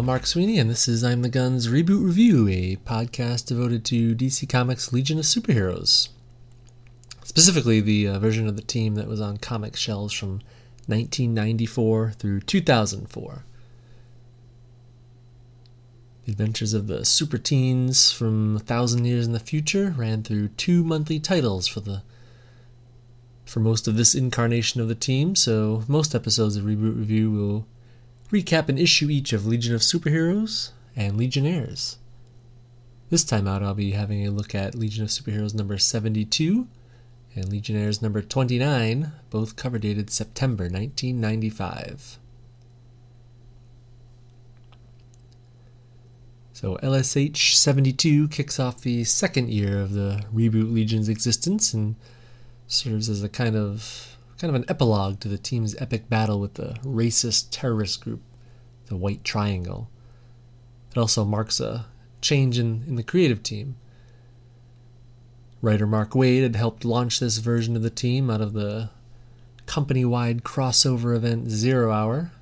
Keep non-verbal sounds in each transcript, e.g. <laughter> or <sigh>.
I'm Mark Sweeney, and this is I'm the Guns Reboot Review, a podcast devoted to DC Comics' Legion of Superheroes. Specifically, the uh, version of the team that was on comic shelves from 1994 through 2004. The adventures of the super teens from a thousand years in the future ran through two monthly titles for the for most of this incarnation of the team, so most episodes of Reboot Review will recap an issue each of Legion of Superheroes and Legionnaires. This time out, I'll be having a look at Legion of Superheroes number 72 and Legionnaires number 29, both cover dated September 1995. So LSH 72 kicks off the second year of the Reboot Legion's existence and serves as a kind of kind of an epilogue to the team's epic battle with the racist terrorist group, the White Triangle. It also marks a change in, in the creative team. Writer Mark Waid had helped launch this version of the team out of the company wide crossover event Zero Hour,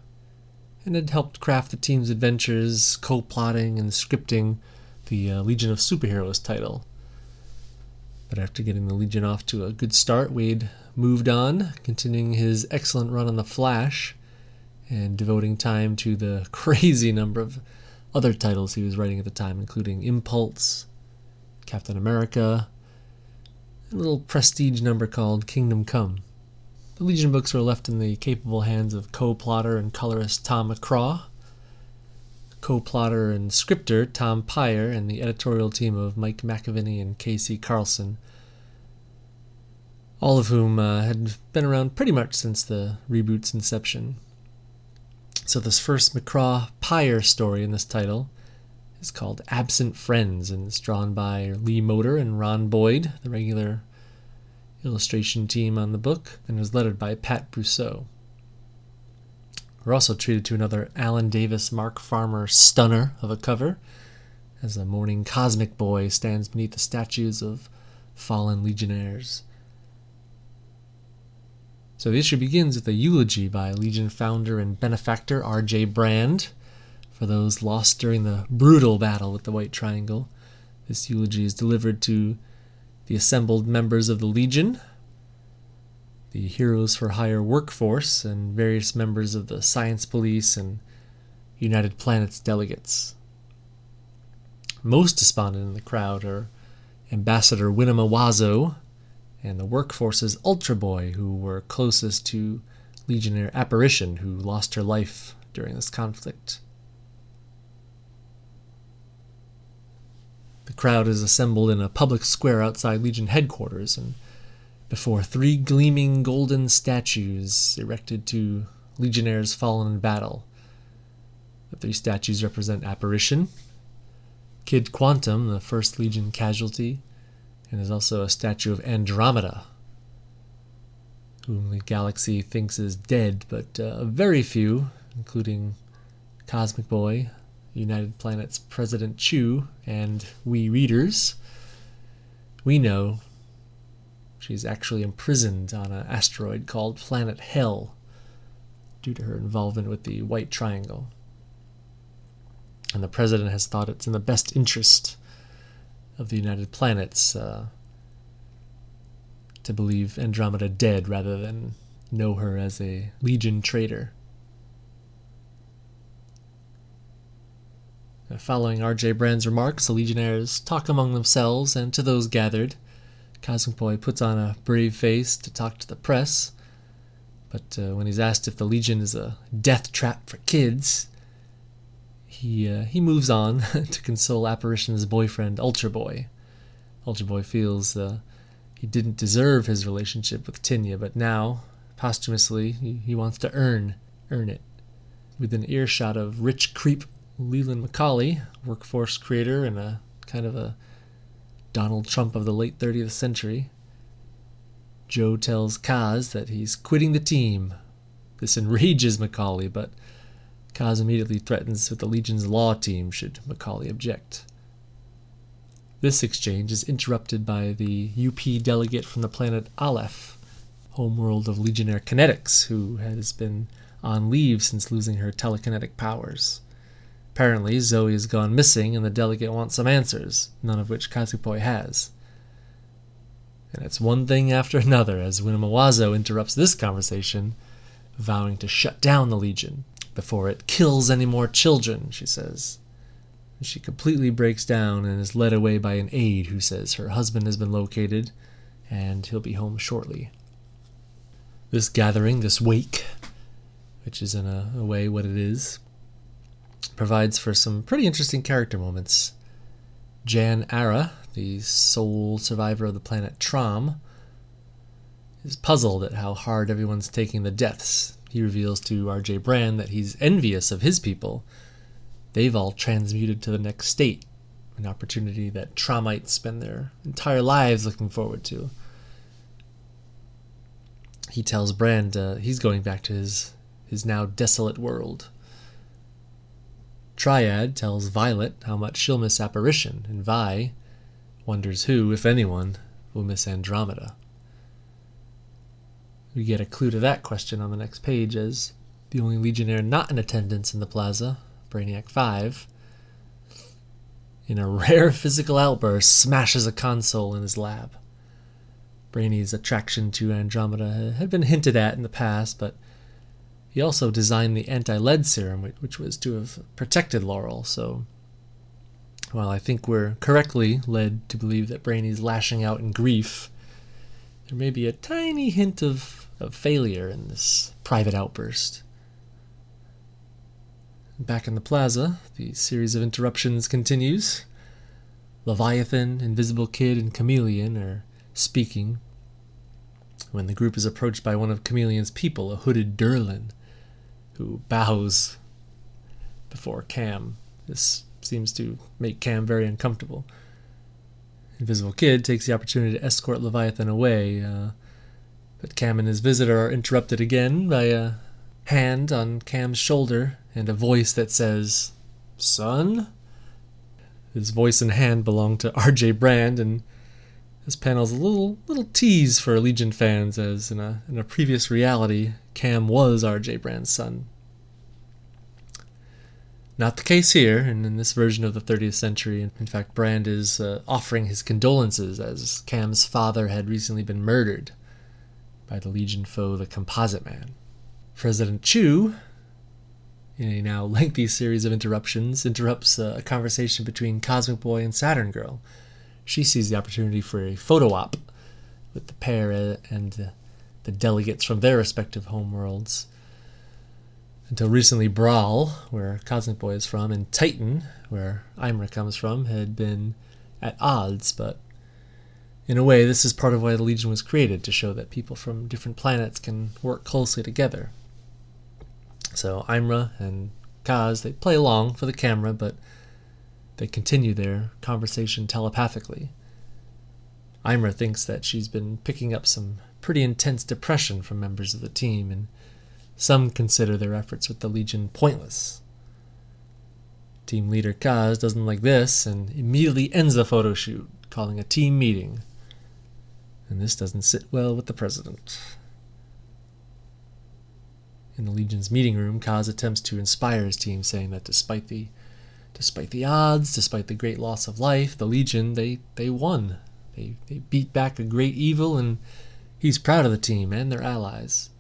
and had helped craft the team's adventures, co plotting, and scripting the uh, Legion of Superheroes title. But after getting the Legion off to a good start, Waid moved on, continuing his excellent run on The Flash and devoting time to the <laughs> crazy number of other titles he was writing at the time, including Impulse, Captain America, a little prestige number called Kingdom Come. The Legion books were left in the capable hands of co plotter and colorist Tom McCraw, co plotter and scripter Tom Peyer, and the editorial team of Mike McAvennie and KC Carlson all of whom uh, had been around pretty much since the reboot's inception. So, this first McCraw Peyer story in this title is called Absent Friends, and it's drawn by Lee Moder and Ron Boyd, the regular illustration team on the book, and was lettered by Pat Brousseau. We're also treated to another Alan Davis Mark Farmer stunner of a cover, as a mourning cosmic boy stands beneath the statues of fallen legionnaires. So the issue begins with a eulogy by Legion founder and benefactor R.J. Brand for those lost during the brutal battle with the White Triangle. This eulogy is delivered to the assembled members of the Legion, the Heroes for Hire workforce, and various members of the Science Police and United Planets delegates. Most despondent in the crowd are Ambassador Winema Wazzo, and the workforce's Ultra Boy, who were closest to Legionnaire Apparition, who lost her life during this conflict. The crowd is assembled in a public square outside Legion headquarters and before three gleaming golden statues erected to legionnaires fallen in battle. The three statues represent Apparition, Kid Quantum, the first Legion casualty, and there's also a statue of Andromeda, whom the galaxy thinks is dead, but uh, very few, including Cosmic Boy, United Planet's President Chu, and we readers, we know she's actually imprisoned on an asteroid called Planet Hell due to her involvement with the White Triangle. And the president has thought it's in the best interest of the United Planets uh, to believe Andromeda dead rather than know her as a Legion traitor. Uh, following R.J. Brand's remarks, the Legionnaires talk among themselves, and to those gathered, Cosmic Boy puts on a brave face to talk to the press. But uh, when he's asked if the Legion is a death trap for kids, he uh, he moves on <laughs> to console Apparition's boyfriend, Ultra Boy. Ultra Boy feels uh, he didn't deserve his relationship with Tinya, but now, posthumously, he, he wants to earn earn it. Within earshot of rich creep Leland McCauley, workforce creator and a kind of a Donald Trump of the late 30th century, Joe tells Kaz that he's quitting the team. This enrages McCauley, but Kaz immediately threatens with the Legion's law team should McCauley object. This exchange is interrupted by the UP delegate from the planet Aleph, homeworld of Legionnaire Kinetix, who has been on leave since losing her telekinetic powers. Apparently, Zoe has gone missing, and the delegate wants some answers, none of which Cosmic Boy has. And it's one thing after another as Winema Wazzo interrupts this conversation, vowing to shut down the Legion before it kills any more children, she says. She completely breaks down and is led away by an aide who says her husband has been located and he'll be home shortly. This gathering, this wake, which is in a, a way what it is, provides for some pretty interesting character moments. Jan Arrah, the sole survivor of the planet Trom, is puzzled at how hard everyone's taking the deaths. He reveals to RJ Brand that he's envious of his people. They've all transmuted to the next state, an opportunity that Tromites spend their entire lives looking forward to. He tells Brand uh, he's going back to his, his now desolate world. Triad tells Violet how much she'll miss Apparition, and Vi wonders who, if anyone, will miss Andromeda. We get a clue to that question on the next page as the only Legionnaire not in attendance in the plaza, Brainiac 5, in a <laughs> rare physical outburst, smashes a console in his lab. Brainy's attraction to Andromeda had been hinted at in the past, but he also designed the anti-lead serum, which was to have protected Laurel. So, while I think we're correctly led to believe that Brainy's lashing out in grief, there may be a tiny hint of, of failure in this private outburst. Back in the plaza, the series of interruptions continues. Leviathan, Invisible Kid, and Chameleon are speaking when the group is approached by one of Chameleon's people, a hooded Durlan, who bows before Cam. This seems to make Cam very uncomfortable. Invisible Kid takes the opportunity to escort Leviathan away, uh, but Cam and his visitor are interrupted again by a hand on Cam's shoulder and a voice that says, Son? His voice and hand belong to RJ Brand, and this panel's a little little tease for Legion fans, as in a in a previous reality, Cam was RJ Brand's son. Not the case here, and in this version of the 30th century. In fact, Brand is uh, offering his condolences as Cam's father had recently been murdered by the Legion foe, the Composite Man. President Chu, in a now <laughs> lengthy series of interruptions, interrupts uh, a conversation between Cosmic Boy and Saturn Girl she sees the opportunity for a photo op with the pair and the, the delegates from their respective homeworlds. Until recently, Braal, where Cosmic Boy is from, and Titan, where Imra comes from, had been at odds, but in a way, this is part of why the Legion was created to show that people from different planets can work closely together. So Imra and Kaz, they play along for the camera, but they continue their conversation telepathically. Imra thinks that she's been picking up some pretty intense depression from members of the team, and some consider their efforts with the Legion pointless. Team leader Kaz doesn't like this and immediately ends the photo shoot, calling a team meeting. And this doesn't sit well with the president. In the Legion's meeting room, Kaz attempts to inspire his team, saying that despite the despite the odds, despite the great loss of life, the Legion, they, they won. They, they beat back a great evil, and he's proud of the team and their allies.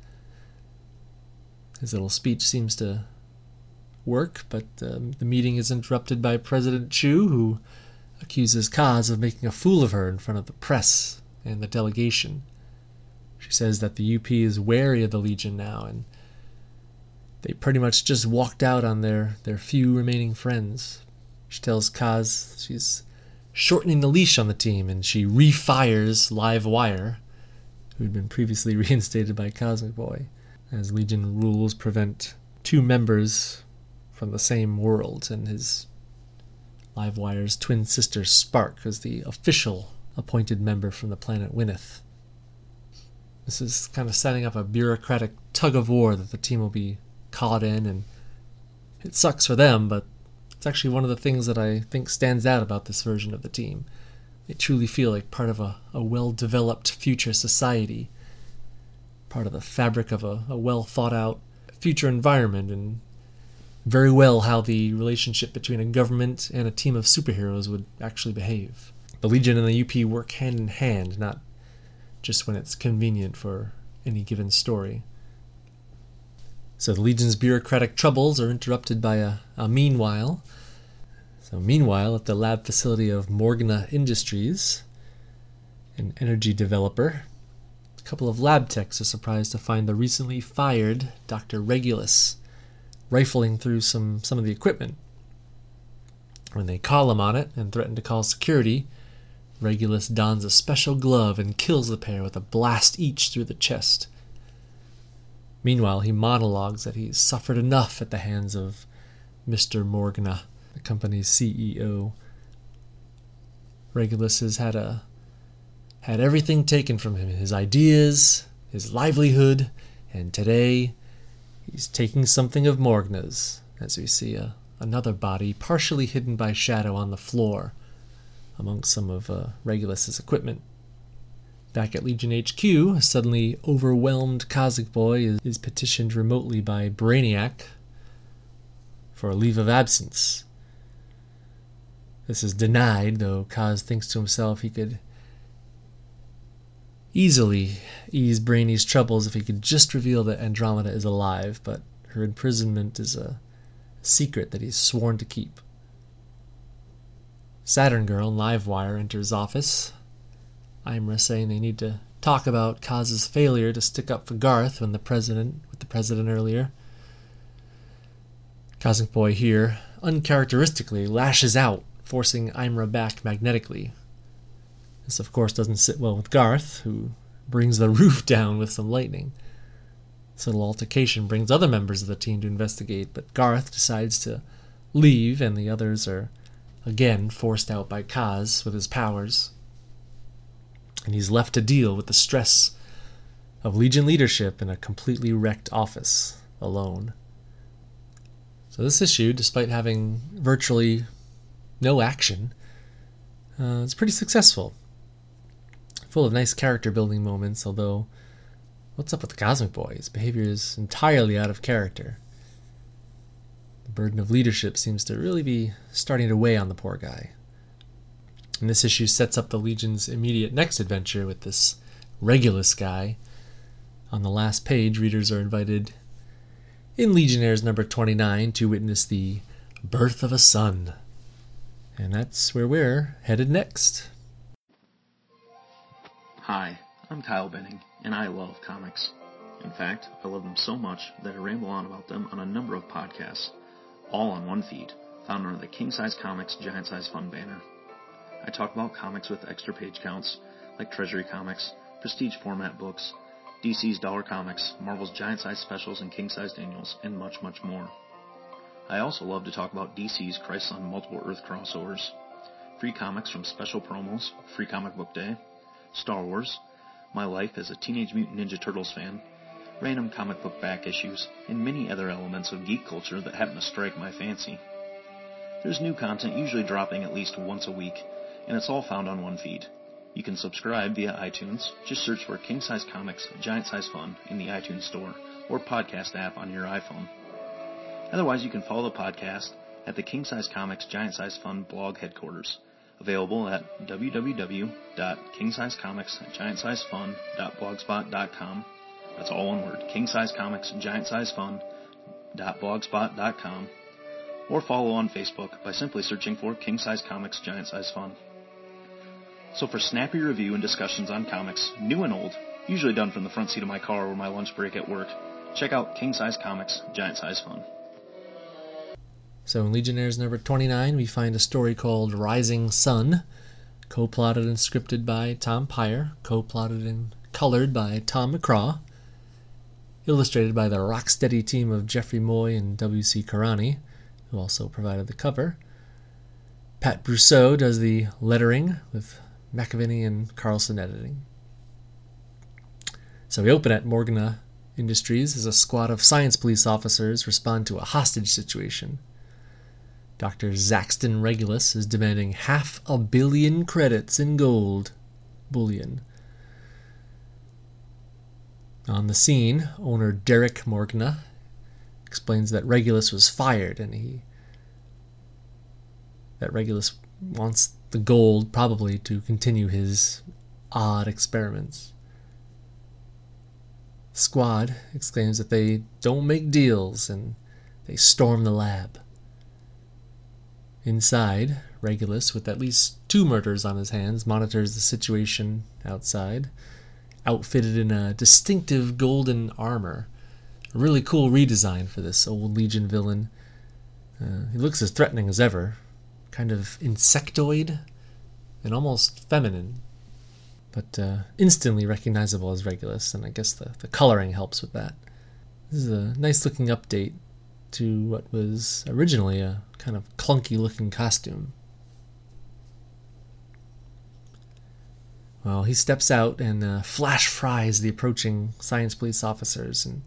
His little speech seems to work, but um, the meeting is interrupted by President Chu, who accuses Kaz of making a fool of her in front of the press and the delegation. She says that the UP is wary of the Legion now, and they pretty much just walked out on their, their few remaining friends. She tells Kaz she's shortening the leash on the team, and she refires Live Wire, who had been previously <laughs> reinstated by Cosmic Boy, as Legion rules prevent two members from the same world, and his Live Wire's twin sister Spark is the official appointed member from the planet Winath. This is kind of setting up a bureaucratic tug of war that the team will be caught in, and it sucks for them, but it's actually one of the things that I think stands out about this version of the team. They truly feel like part of a, a well developed future society, part of the fabric of a, a well thought out future environment, and very well how the relationship between a government and a team of superheroes would actually behave. The Legion and the UP work hand in hand, not just when it's convenient for any given story. So the Legion's bureaucratic troubles are interrupted by a, a meanwhile. So, meanwhile, at the lab facility of Morgna Industries, an energy developer, a couple of lab techs are surprised to find the recently fired Dr. Regulus rifling through some, some of the equipment. When they call him on it and threaten to call security, Regulus dons a special glove and kills the pair with a blast each through the chest. Meanwhile, he monologues that he's suffered enough at the hands of Mr. Morgna, the company's CEO. Regulus has had a had everything taken from him, his ideas, his livelihood, and today he's taking something of Morgna's, as we see a, another body partially hidden by shadow on the floor amongst some of uh, Regulus's equipment. Back at Legion HQ, a suddenly overwhelmed Cosmic Boy is, is petitioned remotely by Brainiac for a leave of absence. This is denied, though Kaz thinks to himself he could easily ease Brainy's troubles if he could just reveal that Andromeda is alive, but her imprisonment is a secret that he's sworn to keep. Saturn Girl and Livewire enters office. Imra saying they need to talk about Kaz's failure to stick up for Garth when the president with the president earlier. Cosmic Boy here uncharacteristically lashes out, forcing Imra back magnetically. This of course doesn't sit well with Garth, who brings the <laughs> roof down with some lightning. This little altercation brings other members of the team to investigate, but Garth decides to leave and the others are again forced out by Kaz with his powers. And he's left to deal with the stress of Legion leadership in a completely wrecked office alone. So, this issue, despite having virtually no action, uh, is pretty successful. Full of nice character building moments, although, what's up with the Cosmic Boy? His behavior is entirely out of character. The burden of leadership seems to really be starting to weigh on the poor guy. And this issue sets up the Legion's immediate next adventure with this Regulus guy. On the last page, readers are invited in Legionnaires number 29 to witness the birth of a son. And that's where we're headed next. Hi, I'm Kyle Benning, and I love comics. In fact, I love them so much that I ramble on about them on a number of podcasts all on one feed, found under the King Size Comics Giant Size Fun banner. I talk about comics with extra page counts, like Treasury Comics, Prestige format books, DC's Dollar Comics, Marvel's Giant Size Specials and King Size Annuals, and much, much more. I also love to talk about DC's Crisis on Multiple Earth crossovers, free comics from special promos, Free Comic Book Day, Star Wars, my life as a Teenage Mutant Ninja Turtles fan, random comic book back issues, and many other elements of geek culture that happen to strike my fancy. There's new content usually dropping at least once a week, and it's all found on one feed. You can subscribe via iTunes. Just search for King Size Comics Giant Size Fun in the iTunes Store or podcast app on your iPhone. Otherwise, you can follow the podcast at the King Size Comics Giant Size Fun blog headquarters, available at www.kingsizecomicgiantsizefun.blogspot.com that's all one word. King Size Comics, Giant Size Fun, .blogspot.com, or follow on Facebook by simply searching for King Size Comics, Giant Size Fun. So for snappy review and discussions on comics, new and old, usually done from the front seat of my car or my lunch break at work, check out King Size Comics, Giant Size Fun. So in Legionnaires number 29, we find a story called Rising Sun, co-plotted and scripted by Tom Peyer, co-plotted and colored by Tom McCraw, illustrated by the Rocksteady team of Jeffrey Moy and W.C. Carani, who also provided the cover. Pat Brousseau does the lettering with McAvennie and Carlson editing. So we open at Morgna Industries as a squad of science police officers respond to a hostage situation. Dr. Zaxton Regulus is demanding half a billion credits in gold bullion on the scene, owner Derek Morgna explains that Regulus was fired and he that Regulus wants the gold probably to continue his odd experiments. Squad exclaims that they don't make deals and they storm the lab. Inside, Regulus, with at least two murders on his hands, monitors the situation outside, outfitted in a distinctive golden armor. A really cool redesign for this old Legion villain. Uh, he looks as threatening as ever, kind of insectoid and almost feminine, but uh, instantly recognizable as Regulus, and I guess the, the coloring helps with that. This is a nice looking update to what was originally a kind of clunky looking costume. Well, he steps out and uh, flash fries the approaching science police officers and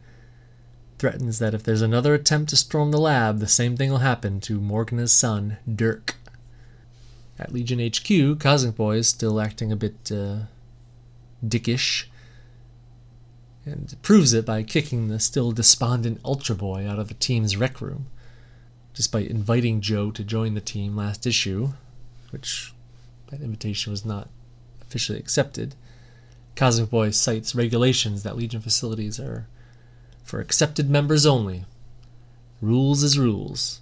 threatens that if there's another attempt to storm the lab, the same thing will happen to Morgna's son, Dirk. At Legion HQ, Cosmic Boy is still acting a bit uh, dickish and proves it by kicking the still despondent Ultra Boy out of the team's rec room, despite inviting Joe to join the team last issue, which that invitation was not officially accepted. Cosmic Boy cites regulations that Legion facilities are for accepted members only. Rules is rules.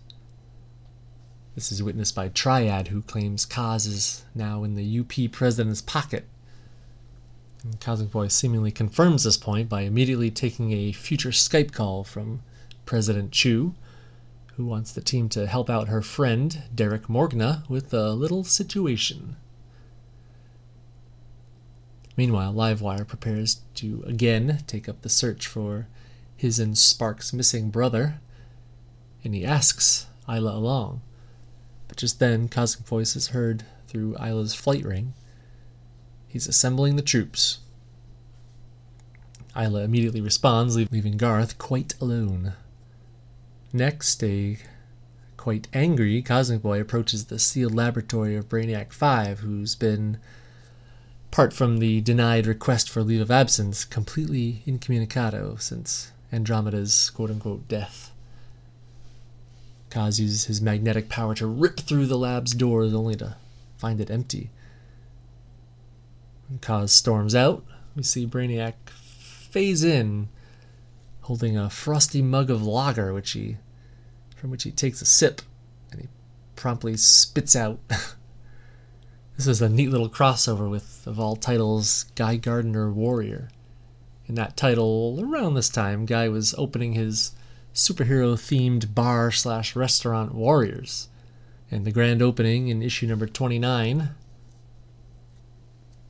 This is witnessed by Triad, who claims Kaz is now in the UP president's pocket. And Cosmic Boy seemingly confirms this point by immediately taking a future Skype call from President Chu, who wants the team to help out her friend, Derek Morgna, with a little situation. Meanwhile, Livewire prepares to again take up the search for his and Spark's missing brother, and he asks Isla along. But just then, Cosmic Voice is heard through Isla's flight ring. He's assembling the troops. Isla immediately responds, leaving Garth quite alone. Next, a quite angry Cosmic Boy approaches the sealed laboratory of Brainiac 5, who's been, apart from the denied request for leave of absence, completely incommunicado since Andromeda's quote unquote death. Kaz uses his magnetic power to rip through the lab's doors only to find it empty. When Kaz storms out, we see Brainiac phase in, holding a frosty mug of lager, which he, from which he takes a sip, and he promptly spits out. <laughs> this was a neat little crossover with, of all titles, Guy Gardner Warrior. In that title, around this time, Guy was opening his superhero themed bar slash restaurant Warriors. And the grand opening in issue number 29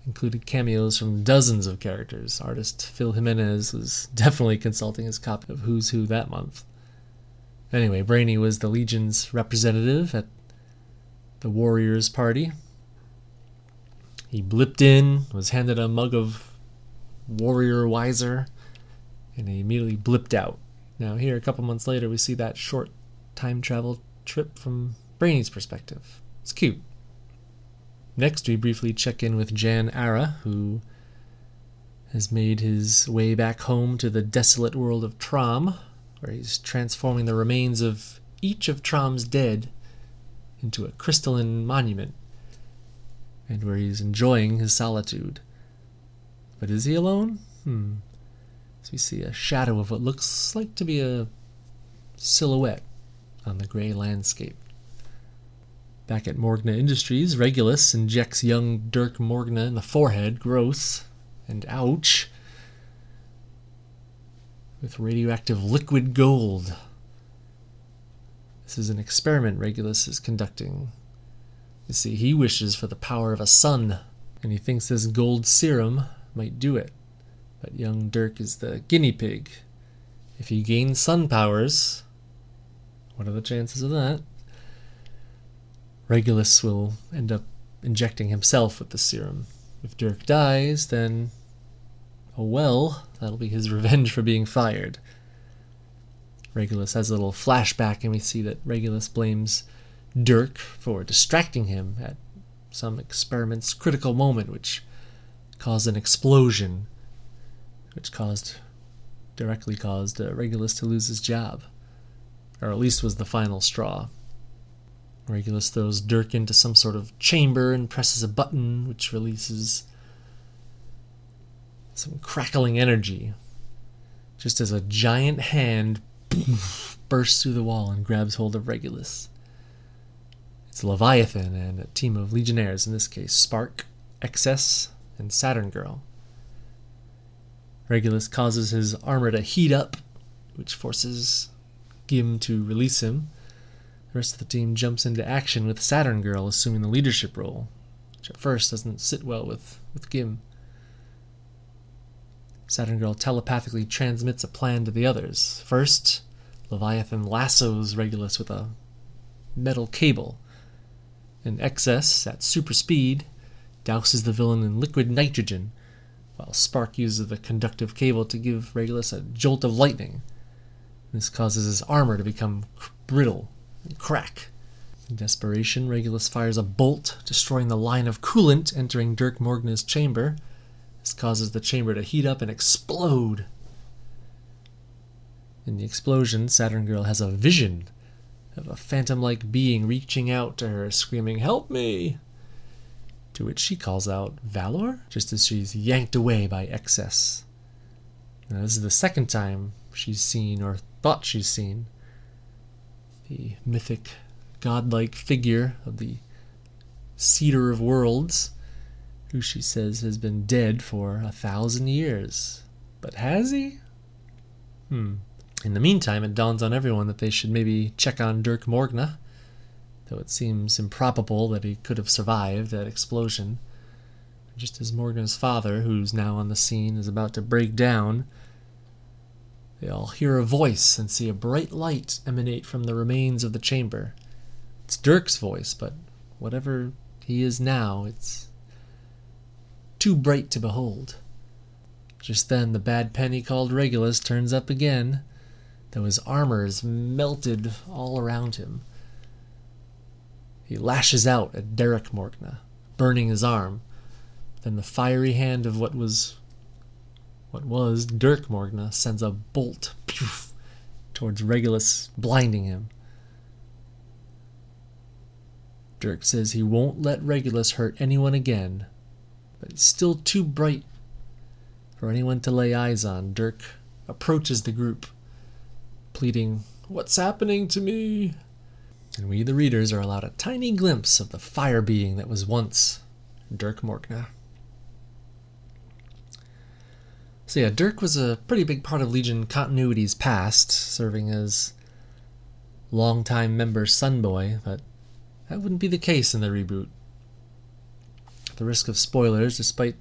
included cameos from dozens of characters. Artist Phil Jimenez was definitely consulting his copy of Who's Who that month. Anyway, Brainy was the Legion's representative at the Warriors party. He blipped in, was handed a mug of Warrior Wiser, and he immediately blipped out. Now, here, a couple months later, we see that short time travel trip from Brainy's perspective. It's cute. Next, we briefly check in with Jan Arrah, who has made his way back home to the desolate world of Trom, where he's transforming the remains of each of Trom's dead into a crystalline monument, and where he's enjoying his solitude. But is he alone? Hmm. So we see a shadow of what looks like to be a silhouette on the gray landscape. Back at Morgna Industries, Regulus injects young Dirk Morgna in the forehead, gross, and ouch, with radioactive liquid gold. This is an experiment Regulus is conducting. You see, he wishes for the power of a sun, and he thinks this gold serum might do it. But young Dirk is the guinea pig. If he gains sun powers, what are the chances of that? Regulus will end up injecting himself with the serum. If Dirk dies, then. Oh well, that'll be his <laughs> revenge for being fired. Regulus has a little flashback, and we see that Regulus blames Dirk for distracting him at some experiment's critical moment, which caused an explosion, which caused directly caused uh, Regulus to lose his job. or at least was the final straw. Regulus throws Dirk into some sort of chamber and presses a button which releases some crackling energy, just as a giant hand bursts through the wall and grabs hold of Regulus. It's Leviathan and a team of Legionnaires, in this case Spark, Excess, and Saturn Girl. Regulus causes his armor to heat up, which forces Gim to release him. The rest of the team jumps into action with Saturn Girl assuming the leadership role, which at first doesn't sit well with, with Gim. Saturn Girl telepathically transmits a plan to the others. First, Leviathan lassos Regulus with a metal cable. In excess, at super speed, douses the villain in liquid nitrogen, while Spark uses the conductive cable to give Regulus a jolt of lightning. This causes his armor to become brittle and crack. In desperation, Regulus fires a bolt, destroying the line of coolant entering Dirk Morgna's chamber. This causes the chamber to heat up and explode. In the explosion, Saturn Girl has a vision of a phantom like being reaching out to her, screaming, Help me! To which she calls out, Valor? just as she's yanked away by excess. Now, this is the second time she's seen, or thought she's seen, the mythic, godlike figure of the Seeder of Worlds who she says has been dead for a thousand years. But has he? Hmm. In the meantime, it dawns on everyone that they should maybe check on Dirk Morgna, though it seems improbable that he could have survived that explosion. Just as Morgna's father, who's now on the scene, is about to break down, they all hear a voice and see a bright light emanate from the remains of the chamber. It's Dirk's voice, but whatever he is now, it's too bright to behold. Just then, the bad penny called Regulus turns up again, though his armor is melted all around him. He lashes out at Derek Morgna, burning his arm. Then the fiery hand of what was what was Dirk Morgna sends a bolt poof, towards Regulus, blinding him. Dirk says he won't let Regulus hurt anyone again, but it's still too bright for anyone to lay eyes on. Dirk approaches the group, pleading, What's happening to me? And we, the readers, are allowed a tiny glimpse of the fire being that was once Dirk Morgna. So, yeah, Dirk was a pretty big part of Legion continuity's past, serving as longtime member Sunboy, but that wouldn't be the case in the reboot the risk of spoilers, despite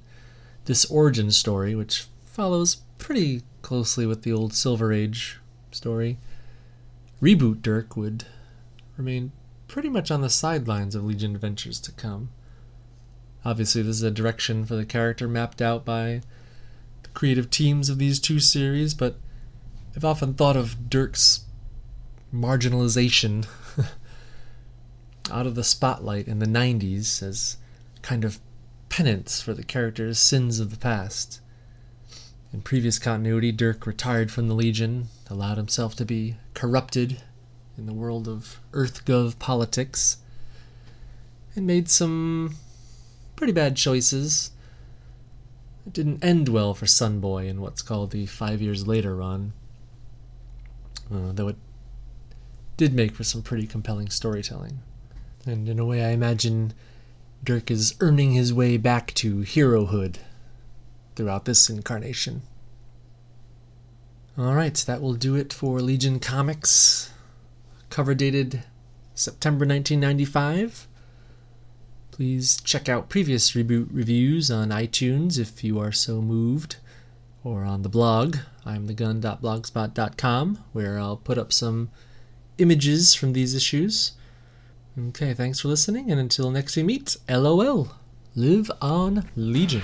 this origin story, which follows pretty closely with the old Silver Age story, reboot Dirk would remain pretty much on the sidelines of Legion adventures to come. Obviously, this is a direction for the character mapped out by the creative teams of these two series, but I've often thought of Dirk's marginalization <laughs> out of the spotlight in the 90s as kind of penance for the character's sins of the past. In previous continuity, Dirk retired from the Legion, allowed himself to be corrupted in the world of EarthGov politics, and made some pretty bad choices. It didn't end well for Sunboy in what's called the Five Years Later run, uh, though it did make for some pretty compelling storytelling. And in a way, I imagine Dirk is earning his way back to herohood throughout this incarnation. Alright, that will do it for Legion Comics. Cover dated September 1995. Please check out previous reboot reviews on iTunes if you are so moved, or on the blog, imthegun.blogspot.com, where I'll put up some images from these issues. Okay, thanks for listening, and until next we meet, LOL. Live on Legion.